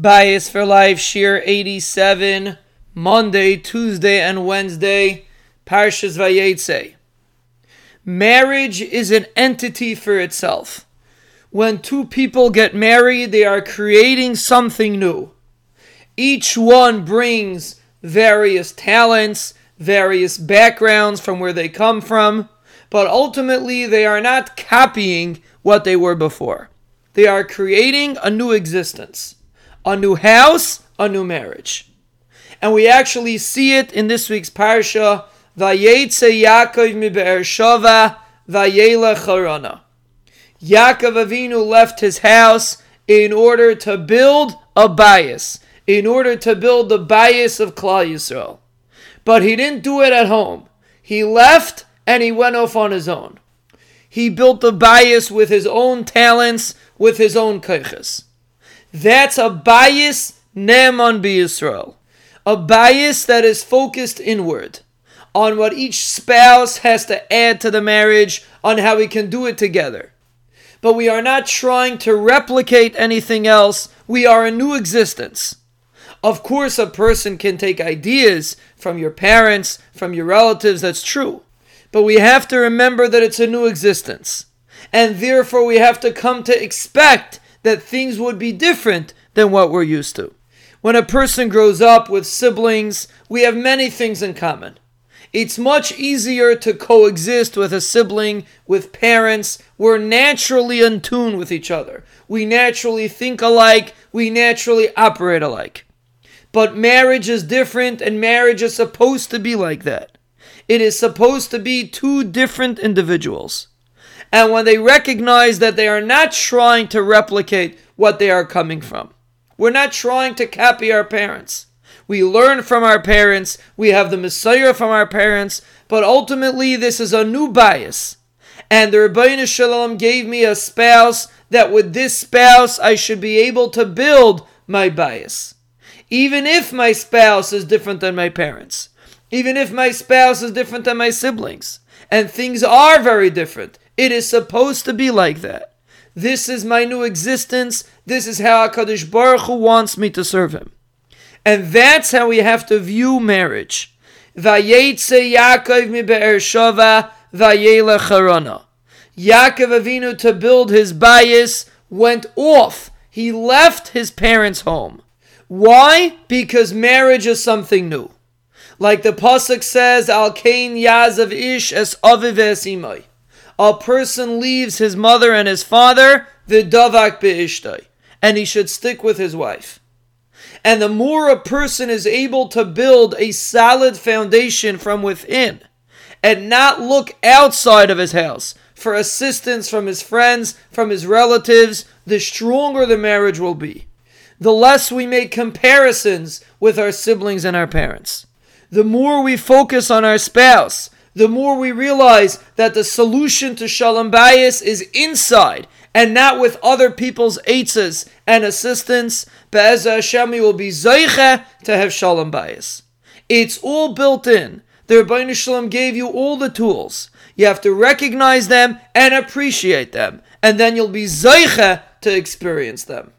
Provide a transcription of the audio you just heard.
Bayis for Life, Shiur 87, Monday, Tuesday, and Wednesday, Parshas Vayetze. Marriage is an entity for itself. When two people get married, they are creating something new. Each one brings various talents, various backgrounds from where they come from, but ultimately they are not copying what they were before. They are creating a new existence, a new house, a new marriage. And we actually see it in this week's parsha, Vayetze Yaakov mi Be'er Sheva, Vayela Charana. Yaakov Avinu left his house in order to build a bayis, in order to build the bayis of Klal Yisrael. But he didn't do it at home. He left and he went off on his own. He built the bayis with his own talents, with his own kaiches. That's a bayis Neman Yisrael. A bayis that is focused inward on what each spouse has to add to the marriage, on how we can do it together. But we are not trying to replicate anything else. We are a new existence. Of course, a person can take ideas from your parents, from your relatives, that's true. But we have to remember that it's a new existence. And therefore, we have to come to expect that things would be different than what we're used to. When a person grows up with siblings, we have many things in common. It's much easier to coexist with a sibling, with parents. We're naturally in tune with each other. We naturally think alike. We naturally operate alike. But marriage is different, and marriage is supposed to be like that. It is supposed to be two different individuals. And when they recognize that they are not trying to replicate what they are coming from, we're not trying to copy our parents. We learn from our parents, we have the Messiah from our parents, but ultimately this is a new bayis. And the Ribono Shel Olam gave me a spouse that with this spouse I should be able to build my bayis. Even if my spouse is different than my parents even if my spouse is different than my siblings. And things are very different. It is supposed to be like that. This is my new existence. This is how HaKadosh Baruch Hu wants me to serve Him. And that's how we have to view marriage. Yaakov. Yaakov Avinu to build his bayis went off. He left his parents' home. Why? Because marriage is something new. Like the pasuk says, "Al kain yazav ish es aviv esimai." A person leaves his mother and his father, v'davak be'ishtay, and he should stick with his wife. And the more a person is able to build a solid foundation from within, and not look outside of his house for assistance from his friends, from his relatives, the stronger the marriage will be. The less we make comparisons with our siblings and our parents the more we focus on our spouse, the more we realize that the solution to shalom bayis is inside and not with other people's eitzes and assistance. Be'ez Hashem, we will be zeiche to have shalom bayis. It's all built in. The Ribono Shel Olam gave you all the tools. You have to recognize them and appreciate them, and then you'll be zeiche to experience them.